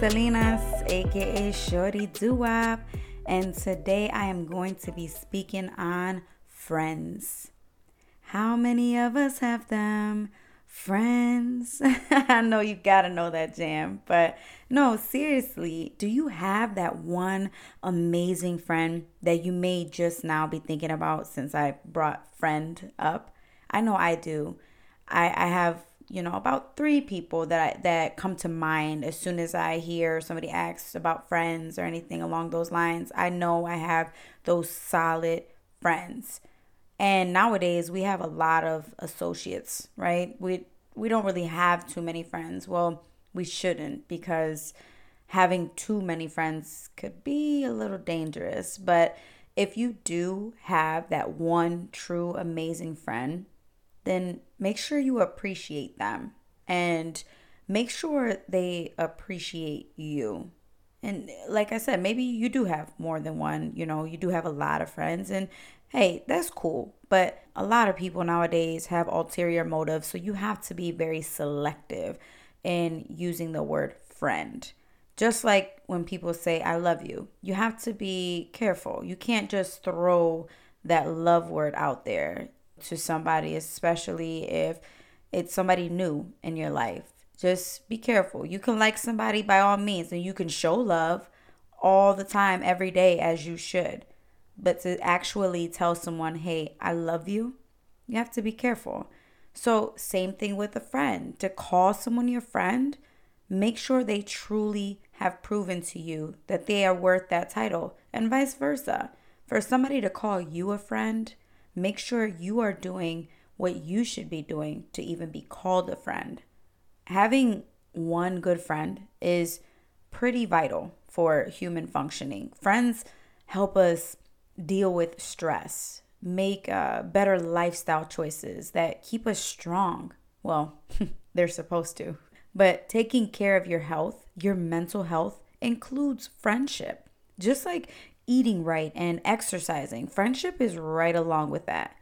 Salinas, aka Shorty Duwap, and today I am going to be speaking on friends. How many of us have them? Friends. I know you gotta know that jam, but no, seriously, do you have that one amazing friend that you may just now be thinking about since I brought friend up? I know I do. I, I have you know about three people that I, that come to mind as soon as I hear somebody asks about friends or anything along those lines. I know I have those solid friends. And nowadays we have a lot of associates, right? We we don't really have too many friends. Well, we shouldn't because having too many friends could be a little dangerous. But if you do have that one true amazing friend, then make sure you appreciate them and make sure they appreciate you. And like I said, maybe you do have more than one, you know, you do have a lot of friends and hey, that's cool. But a lot of people nowadays have ulterior motives, so you have to be very selective in using the word friend. Just like when people say, I love you, you have to be careful. You can't just throw that love word out there to somebody, especially if it's somebody new in your life. Just be careful. You can like somebody by all means, and you can show love all the time, every day, as you should. But to actually tell someone, hey, I love you, you have to be careful. So, same thing with a friend. To call someone your friend, make sure they truly have proven to you that they are worth that title, and vice versa. For somebody to call you a friend, Make sure you are doing what you should be doing to even be called a friend. Having one good friend is pretty vital for human functioning. Friends help us deal with stress, make uh, better lifestyle choices that keep us strong. Well, they're supposed to. But taking care of your health, your mental health, includes friendship. Just like eating right and exercising. Friendship is right along with that.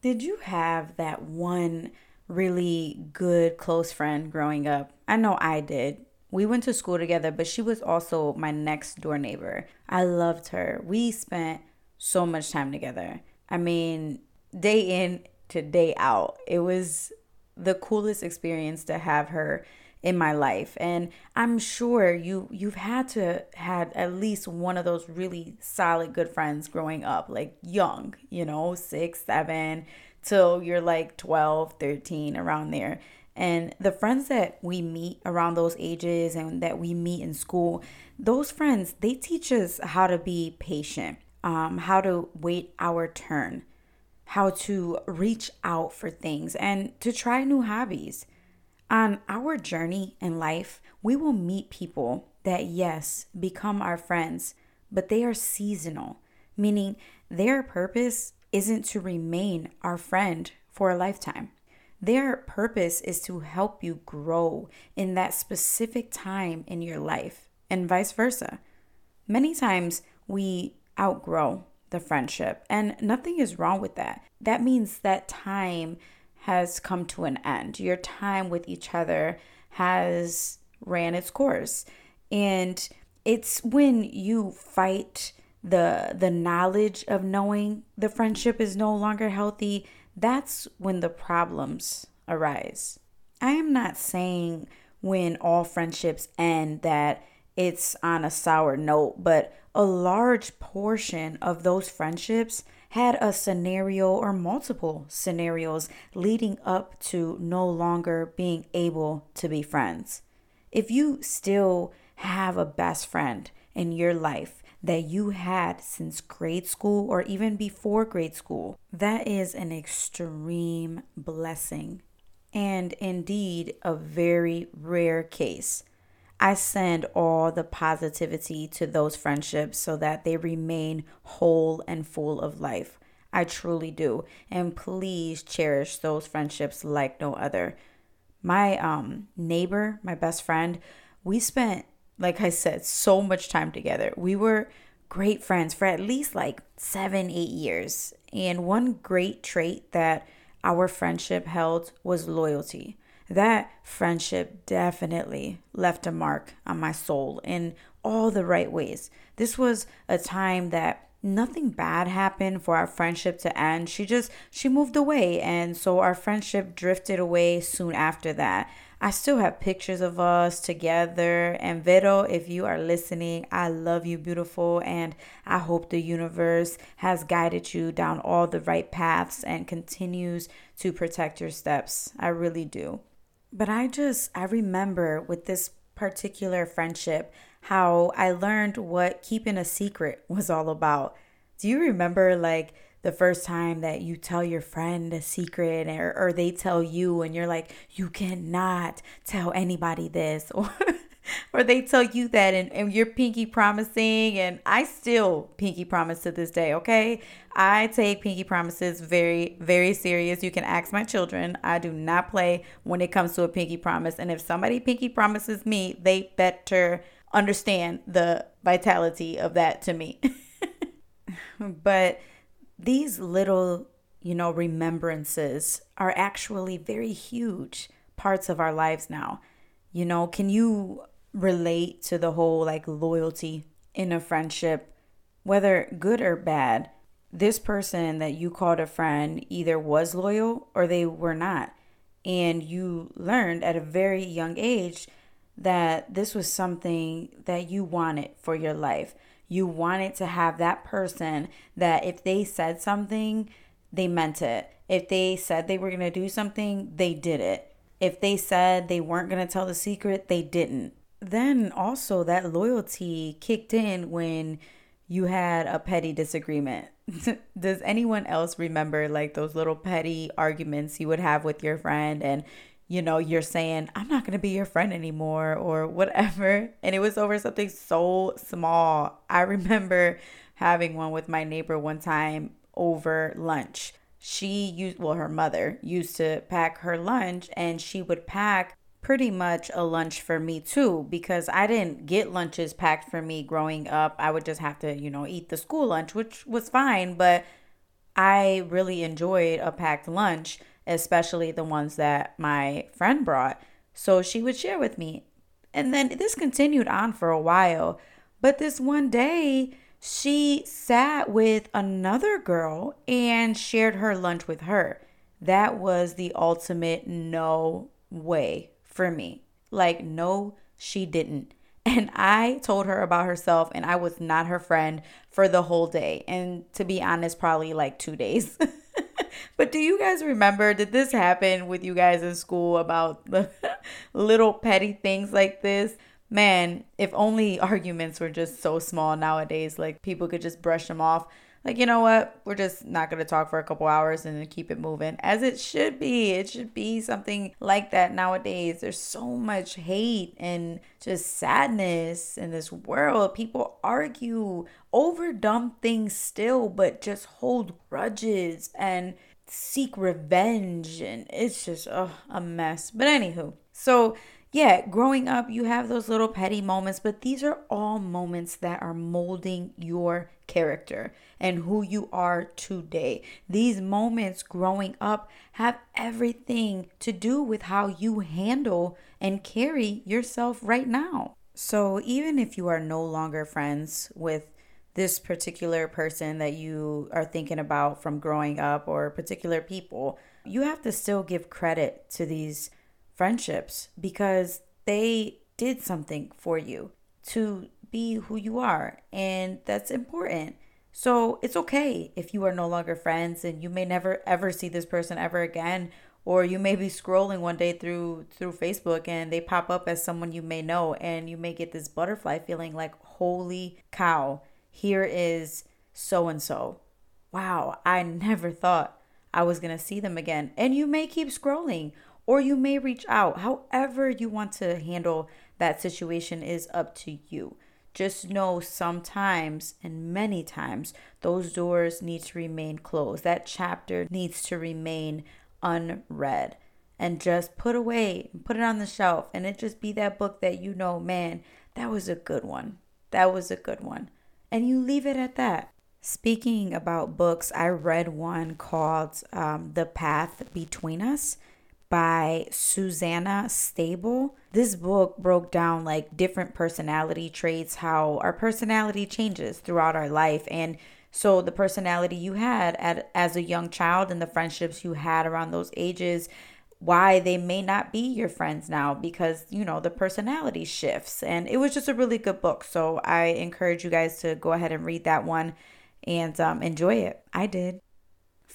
Did you have that one really good close friend growing up? I know I did. We went to school together, but she was also my next door neighbor. I loved her. We spent so much time together. I mean, day in to day out. It was the coolest experience to have her in my life. And i'm sure you you've had to had at least one of those really solid good friends growing up like young you know six seven till you're like 12 13 around there. And the friends that we meet around those ages and that we meet in school those friends they teach us how to be patient um, how to wait our turn how to reach out for things and to try new hobbies on our journey in life, we will meet people that, yes, become our friends, but they are seasonal, meaning their purpose isn't to remain our friend for a lifetime. Their purpose is to help you grow in that specific time in your life, and vice versa. Many times we outgrow the friendship, and nothing is wrong with that. That means that time has come to an end. Your time with each other has ran its course. And it's when you fight the the knowledge of knowing the friendship is no longer healthy, that's when the problems arise. I am not saying when all friendships end that it's on a sour note, but a large portion of those friendships had a scenario or multiple scenarios leading up to no longer being able to be friends. If you still have a best friend in your life that you had since grade school or even before grade school, that is an extreme blessing and indeed a very rare case. I send all the positivity to those friendships so that they remain whole and full of life. I truly do. And please cherish those friendships like no other. My um neighbor, my best friend, we spent like I said so much time together. We were great friends for at least like 7 8 years. And one great trait that our friendship held was loyalty. That friendship definitely left a mark on my soul in all the right ways. This was a time that nothing bad happened for our friendship to end. She just she moved away and so our friendship drifted away soon after that. I still have pictures of us together. And Vero, if you are listening, I love you, beautiful. And I hope the universe has guided you down all the right paths and continues to protect your steps. I really do. But I just, I remember with this particular friendship how I learned what keeping a secret was all about. Do you remember like the first time that you tell your friend a secret or, or they tell you and you're like, you cannot tell anybody this or or they tell you that and, and you're pinky promising and I still pinky promise to this day, okay? I take pinky promises very, very serious. You can ask my children. I do not play when it comes to a pinky promise. And if somebody pinky promises me, they better understand the vitality of that to me. but these little, you know, remembrances are actually very huge parts of our lives now. You know, can you relate to the whole like loyalty in a friendship, whether good or bad? This person that you called a friend either was loyal or they were not. And you learned at a very young age that this was something that you wanted for your life. You wanted to have that person that if they said something, they meant it. If they said they were going to do something, they did it. If they said they weren't going to tell the secret, they didn't. Then also, that loyalty kicked in when you had a petty disagreement. Does anyone else remember like those little petty arguments you would have with your friend and you know, you're saying, I'm not going to be your friend anymore or whatever. And it was over something so small. I remember having one with my neighbor one time over lunch. She used, well, her mother used to pack her lunch and she would pack pretty much a lunch for me too because I didn't get lunches packed for me growing up. I would just have to, you know, eat the school lunch, which was fine, but I really enjoyed a packed lunch especially the ones that my friend brought. So she would share with me. And then this continued on for a while. But this one day, she sat with another girl and shared her lunch with her. That was the ultimate no way for me. Like, no, she didn't. And I told her about herself, and I was not her friend for the whole day. And to be honest, probably like two days. but do you guys remember did this happen with you guys in school about the little petty things like this? Man, if only arguments were just so small nowadays, like people could just brush them off. Like, you know what? We're just not going to talk for a couple hours and then keep it moving as it should be. It should be something like that nowadays. There's so much hate and just sadness in this world. People argue over dumb things still, but just hold grudges and seek revenge. And it's just oh, a mess. But anywho, so yeah, growing up, you have those little petty moments, but these are all moments that are molding your character and who you are today. These moments growing up have everything to do with how you handle and carry yourself right now. So, even if you are no longer friends with this particular person that you are thinking about from growing up or particular people, you have to still give credit to these friendships because they did something for you to be who you are, and that's important. So it's okay if you are no longer friends and you may never ever see this person ever again or you may be scrolling one day through through Facebook and they pop up as someone you may know and you may get this butterfly feeling like holy cow here is so and so. Wow, I never thought I was going to see them again. And you may keep scrolling or you may reach out. However, you want to handle that situation is up to you. Just know sometimes and many times those doors need to remain closed. That chapter needs to remain unread. And just put away, put it on the shelf, and it just be that book that you know, man, that was a good one. That was a good one and you leave it at that. Speaking about books, I read one called um, The Path Between Us by Susanna Stabile. This book broke down like different personality traits, how our personality changes throughout our life. And so the personality you had at, as a young child and the friendships you had around those ages, why they may not be your friends now because, you know, the personality shifts. And it was just a really good book. So I encourage you guys to go ahead and read that one and um, enjoy it. I did.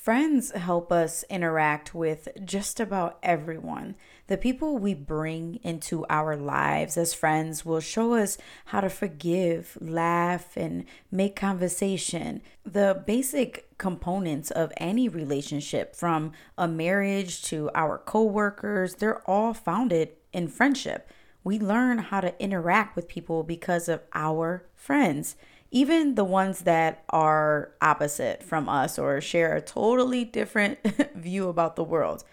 Friends help us interact with just about everyone. The people we bring into our lives as friends will show us how to forgive, laugh, and make conversation. The basic components of any relationship, from a marriage to our coworkers, they're all founded in friendship. We learn how to interact with people because of our friends even the ones that are opposite from us or share a totally different view about the world.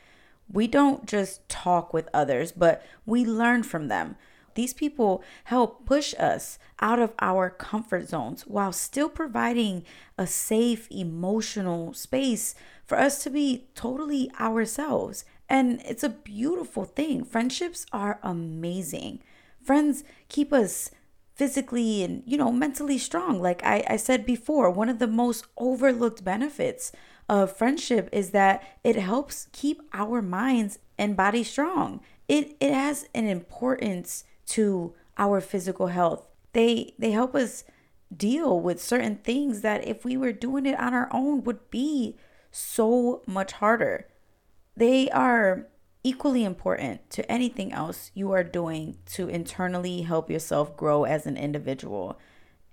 We don't just talk with others, but we learn from them. These people help push us out of our comfort zones while still providing a safe emotional space for us to be totally ourselves. And it's a beautiful thing. Friendships are amazing. Friends keep us physically and you know mentally strong. Like I, I said before one of the most overlooked benefits of friendship is that it helps keep our minds and body strong. It it has an importance to our physical health. They they help us deal with certain things that if we were doing it on our own would be so much harder. They are equally important to anything else you are doing to internally help yourself grow as an individual.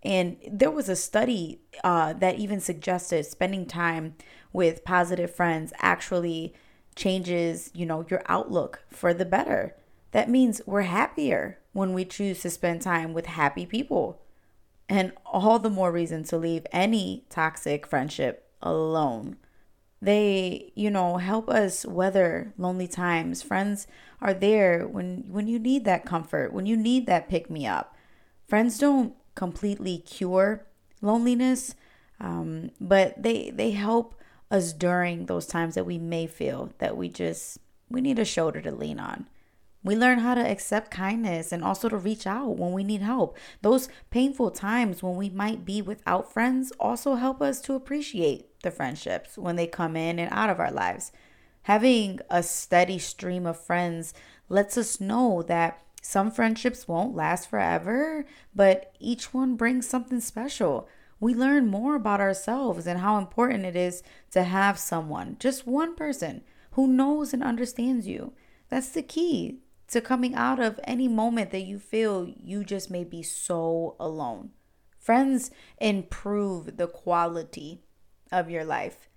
And there was a study uh, that even suggested spending time with positive friends actually changes, you know, your outlook for the better. That means we're happier when we choose to spend time with happy people. And all the more reason to leave any toxic friendship alone. They, you know, help us weather lonely times. Friends are there when when you need that comfort, when you need that pick me up. Friends don't completely cure loneliness, um, but they they help us during those times that we may feel that we just we need a shoulder to lean on. We learn how to accept kindness and also to reach out when we need help. Those painful times when we might be without friends also help us to appreciate the friendships when they come in and out of our lives. Having a steady stream of friends lets us know that some friendships won't last forever, but each one brings something special. We learn more about ourselves and how important it is to have someone, just one person, who knows and understands you. That's the key to coming out of any moment that you feel you just may be so alone. Friends improve the quality of your life.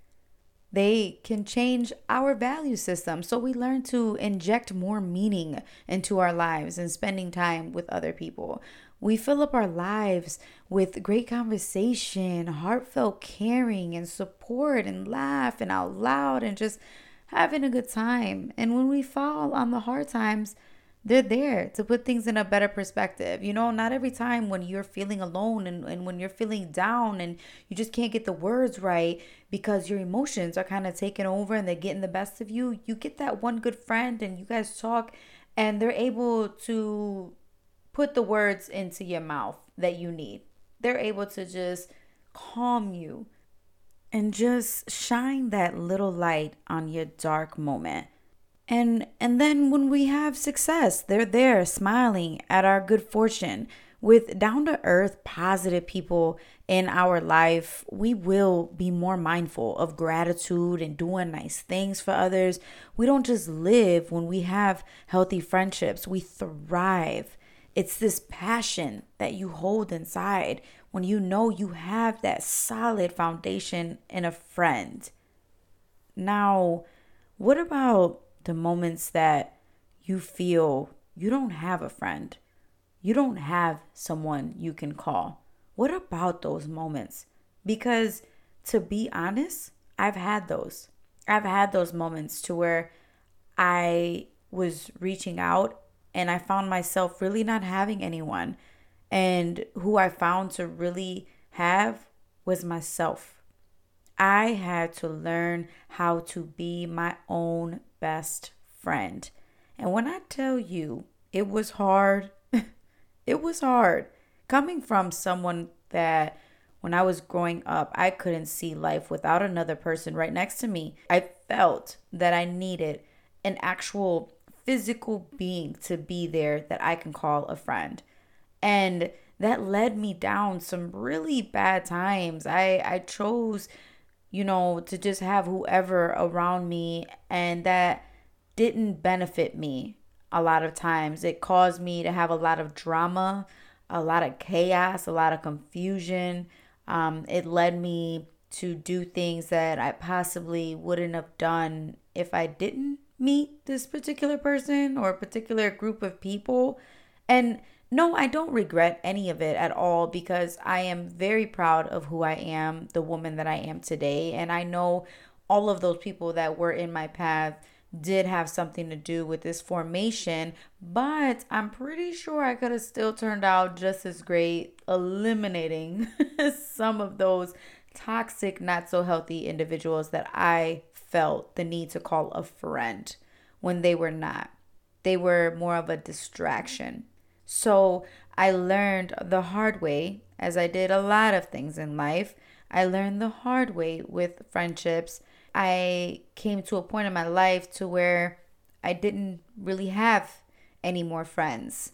They can change our value system so we learn to inject more meaning into our lives and spending time with other people. We fill up our lives with great conversation, heartfelt caring, and support, and laugh and out loud and just having a good time. And when we fall on the hard times, they're there to put things in a better perspective. You know, not every time when you're feeling alone and, and when you're feeling down and you just can't get the words right because your emotions are kind of taking over and they're getting the best of you, you get that one good friend and you guys talk and they're able to put the words into your mouth that you need. They're able to just calm you and just shine that little light on your dark moment. And and then when we have success, they're there smiling at our good fortune. With down to earth positive people in our life, we will be more mindful of gratitude and doing nice things for others. We don't just live when we have healthy friendships, we thrive. It's this passion that you hold inside when you know you have that solid foundation in a friend. Now, what about the moments that you feel you don't have a friend, you don't have someone you can call? What about those moments? Because to be honest, I've had those. I've had those moments to where I was reaching out and I found myself really not having anyone and who I found to really have was myself. I had to learn how to be my own best friend. And when I tell you it was hard, it was hard. Coming from someone that when I was growing up, I couldn't see life without another person right next to me. I felt that I needed an actual physical being to be there that I can call a friend. And that led me down some really bad times. I I chose, you know, to just have whoever around me and that didn't benefit me a lot of times. It caused me to have a lot of drama, a lot of chaos, a lot of confusion. Um, it led me to do things that I possibly wouldn't have done if I didn't meet this particular person or a particular group of people. And no, I don't regret any of it at all because I am very proud of who I am, the woman that I am today. And I know all of those people that were in my path did have something to do with this formation, but I'm pretty sure I could have still turned out just as great, eliminating some of those toxic, not so healthy individuals that I felt the need to call a friend when they were not. They were more of a distraction. So I learned the hard way, as I did a lot of things in life. I learned the hard way with friendships. I came to a point in my life to where I didn't really have any more friends.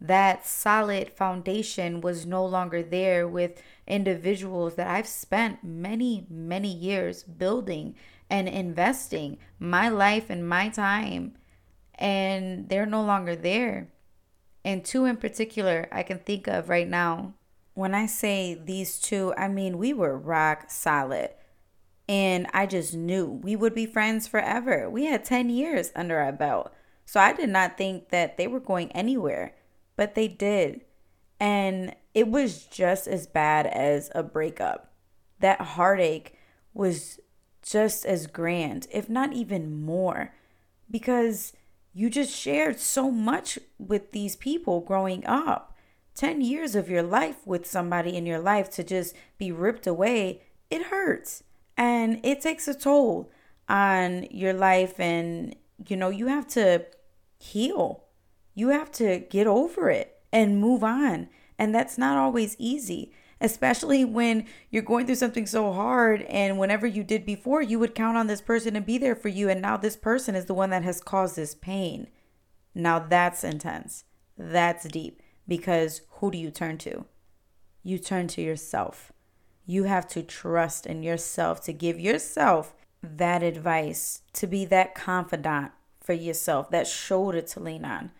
That solid foundation was no longer there with individuals that I've spent many, many years building and investing my life and my time, and they're no longer there. And two in particular, I can think of right now. When I say these two, I mean we were rock solid. And I just knew we would be friends forever. We had 10 years under our belt. So I did not think that they were going anywhere, but they did. And it was just as bad as a breakup. That heartache was just as grand, if not even more, because you just shared so much with these people growing up. 10 years of your life with somebody in your life to just be ripped away, it hurts. And it takes a toll on your life. And, you know, you have to heal, you have to get over it and move on. And that's not always easy especially when you're going through something so hard and whenever you did before you would count on this person to be there for you and now this person is the one that has caused this pain. Now that's intense. That's deep. Because who do you turn to? You turn to yourself. You have to trust in yourself to give yourself that advice to be that confidant for yourself that shoulder to lean on.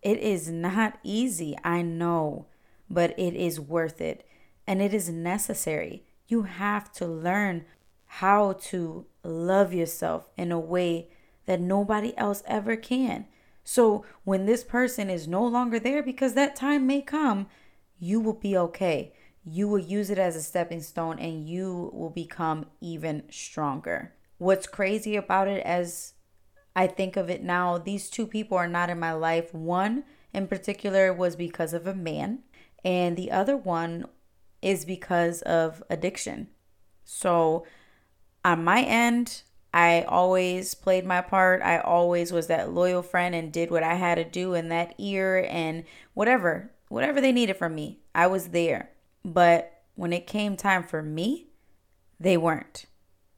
It is not easy i know but it is worth it and it is necessary. You have to learn how to love yourself in a way that nobody else ever can. So when this person is no longer there, because that time may come, you will be okay. You will use it as a stepping stone and you will become even stronger. What's crazy about it, as I think of it now, these two people are not in my life. One in particular was because of a man, and the other one is because of addiction. So, on my end, I always played my part. I always was that loyal friend and did what I had to do in that ear and whatever, whatever they needed from me, I was there. But when it came time for me, they weren't.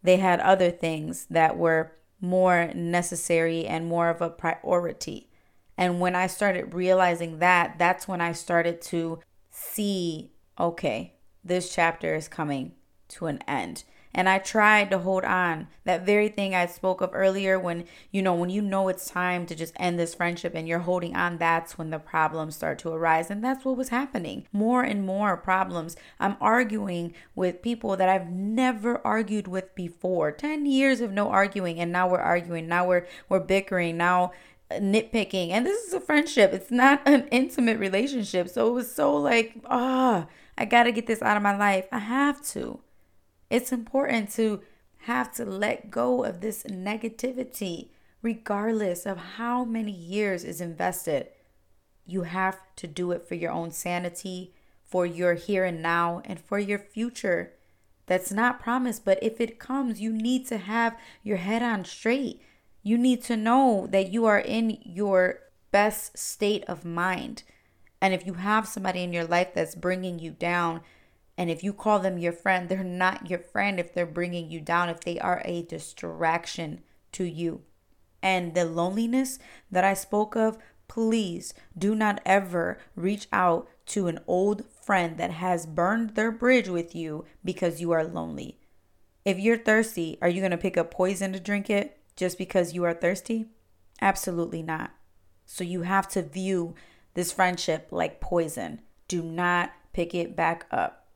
They had other things that were more necessary and more of a priority. And when I started realizing that, that's when I started to see okay, this chapter is coming to an end. And I tried to hold on. That very thing I spoke of earlier when, you know, when you know it's time to just end this friendship and you're holding on, that's when the problems start to arise. And that's what was happening. More and more problems. I'm arguing with people that I've never argued with before. 10 years of no arguing and now we're arguing. Now we're we're bickering. Now nitpicking. And this is a friendship. It's not an intimate relationship. So it was so like, ah, oh, I got to get this out of my life. I have to. It's important to have to let go of this negativity, regardless of how many years is invested. You have to do it for your own sanity, for your here and now, and for your future. That's not promised, but if it comes, you need to have your head on straight. You need to know that you are in your best state of mind. And if you have somebody in your life that's bringing you down, and if you call them your friend, they're not your friend if they're bringing you down, if they are a distraction to you. And the loneliness that I spoke of, please do not ever reach out to an old friend that has burned their bridge with you because you are lonely. If you're thirsty, are you going to pick up poison to drink it just because you are thirsty? Absolutely not. So you have to view this friendship like poison. Do not pick it back up.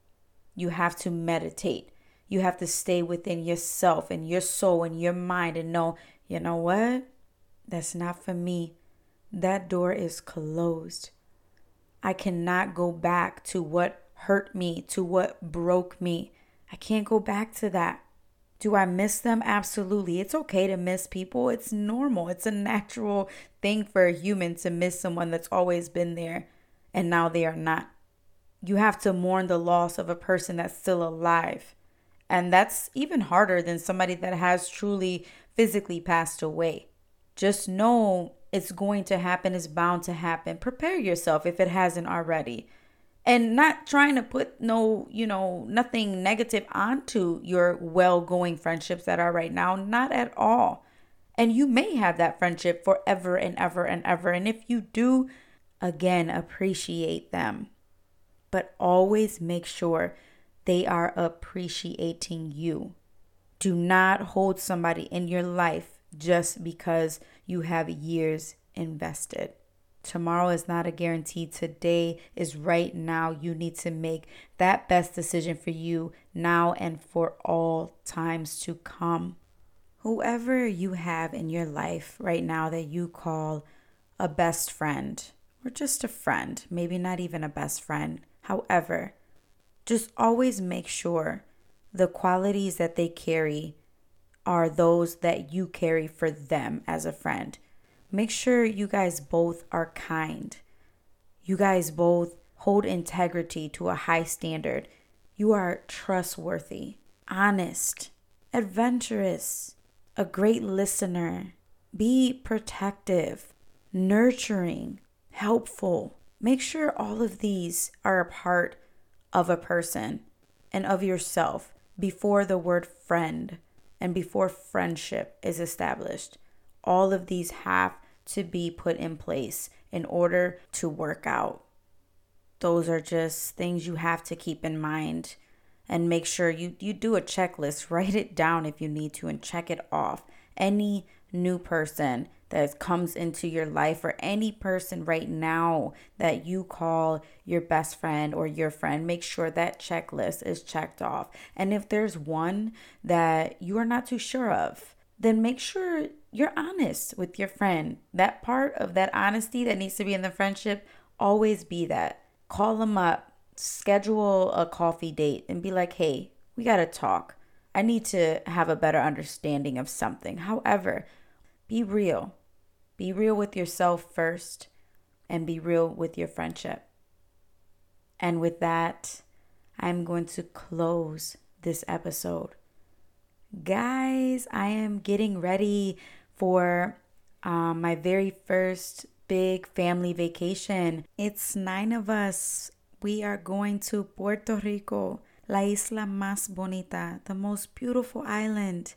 You have to meditate. You have to stay within yourself and your soul and your mind and know, you know what? That's not for me. That door is closed. I cannot go back to what hurt me, to what broke me. I can't go back to that. Do I miss them? Absolutely. It's okay to miss people. It's normal. It's a natural thing for a human to miss someone that's always been there and now they are not. You have to mourn the loss of a person that's still alive. And that's even harder than somebody that has truly physically passed away. Just know it's going to happen, it's bound to happen. Prepare yourself if it hasn't already and not trying to put no, you know, nothing negative onto your well going friendships that are right now. Not at all. And you may have that friendship forever and ever and ever. And if you do, again, appreciate them. But always make sure they are appreciating you. Do not hold somebody in your life just because you have years invested. Tomorrow is not a guarantee. Today is right now. You need to make that best decision for you now and for all times to come. Whoever you have in your life right now that you call a best friend or just a friend, maybe not even a best friend, however, just always make sure the qualities that they carry are those that you carry for them as a friend make sure you guys both are kind. You guys both hold integrity to a high standard. You are trustworthy, honest, adventurous, a great listener. Be protective, nurturing, helpful. Make sure all of these are a part of a person and of yourself before the word friend and before friendship is established. All of these have to be put in place in order to work out. Those are just things you have to keep in mind and make sure you, you do a checklist. Write it down if you need to and check it off. Any new person that comes into your life or any person right now that you call your best friend or your friend, make sure that checklist is checked off. And if there's one that you are not too sure of, then make sure you're honest with your friend. That part of that honesty that needs to be in the friendship, always be that. Call them up, schedule a coffee date, and be like, hey, we got to talk. I need to have a better understanding of something. However, be real. Be real with yourself first and be real with your friendship. And with that, I'm going to close this episode. Guys, I am getting ready for um, my very first big family vacation. It's nine of us. We are going to Puerto Rico, La Isla Más Bonita, the most beautiful island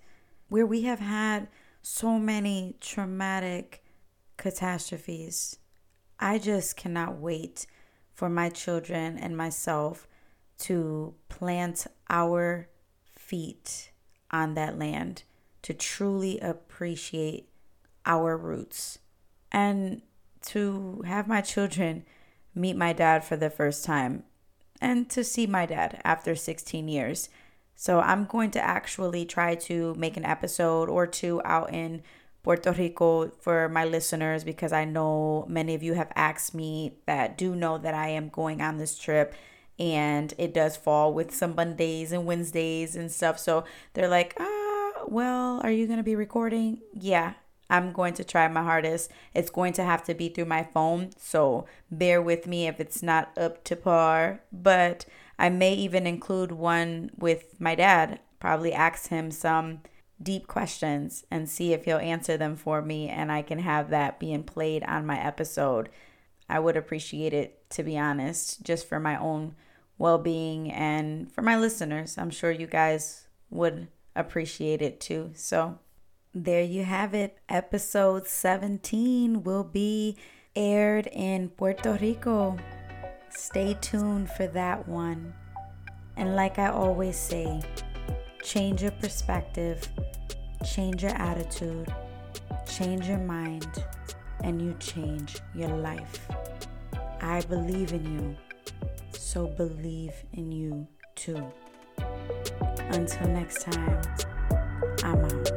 where we have had so many traumatic catastrophes. I just cannot wait for my children and myself to plant our feet on that land to truly appreciate our roots and to have my children meet my dad for the first time and to see my dad after 16 years. So I'm going to actually try to make an episode or two out in Puerto Rico for my listeners because I know many of you have asked me that do know that I am going on this trip and it does fall with some Mondays and Wednesdays and stuff. So they're like, ah, well, are you going to be recording? Yeah, I'm going to try my hardest. It's going to have to be through my phone, so bear with me if it's not up to par. But I may even include one with my dad. Probably ask him some deep questions and see if he'll answer them for me and I can have that being played on my episode. I would appreciate it, to be honest, just for my own well being and for my listeners. I'm sure you guys would appreciate it too. So, there you have it. Episode 17 will be aired in Puerto Rico. Stay tuned for that one. And like I always say, change your perspective, change your attitude, change your mind, and you change your life. I believe in you, so believe in you too. Until next time, I'm out.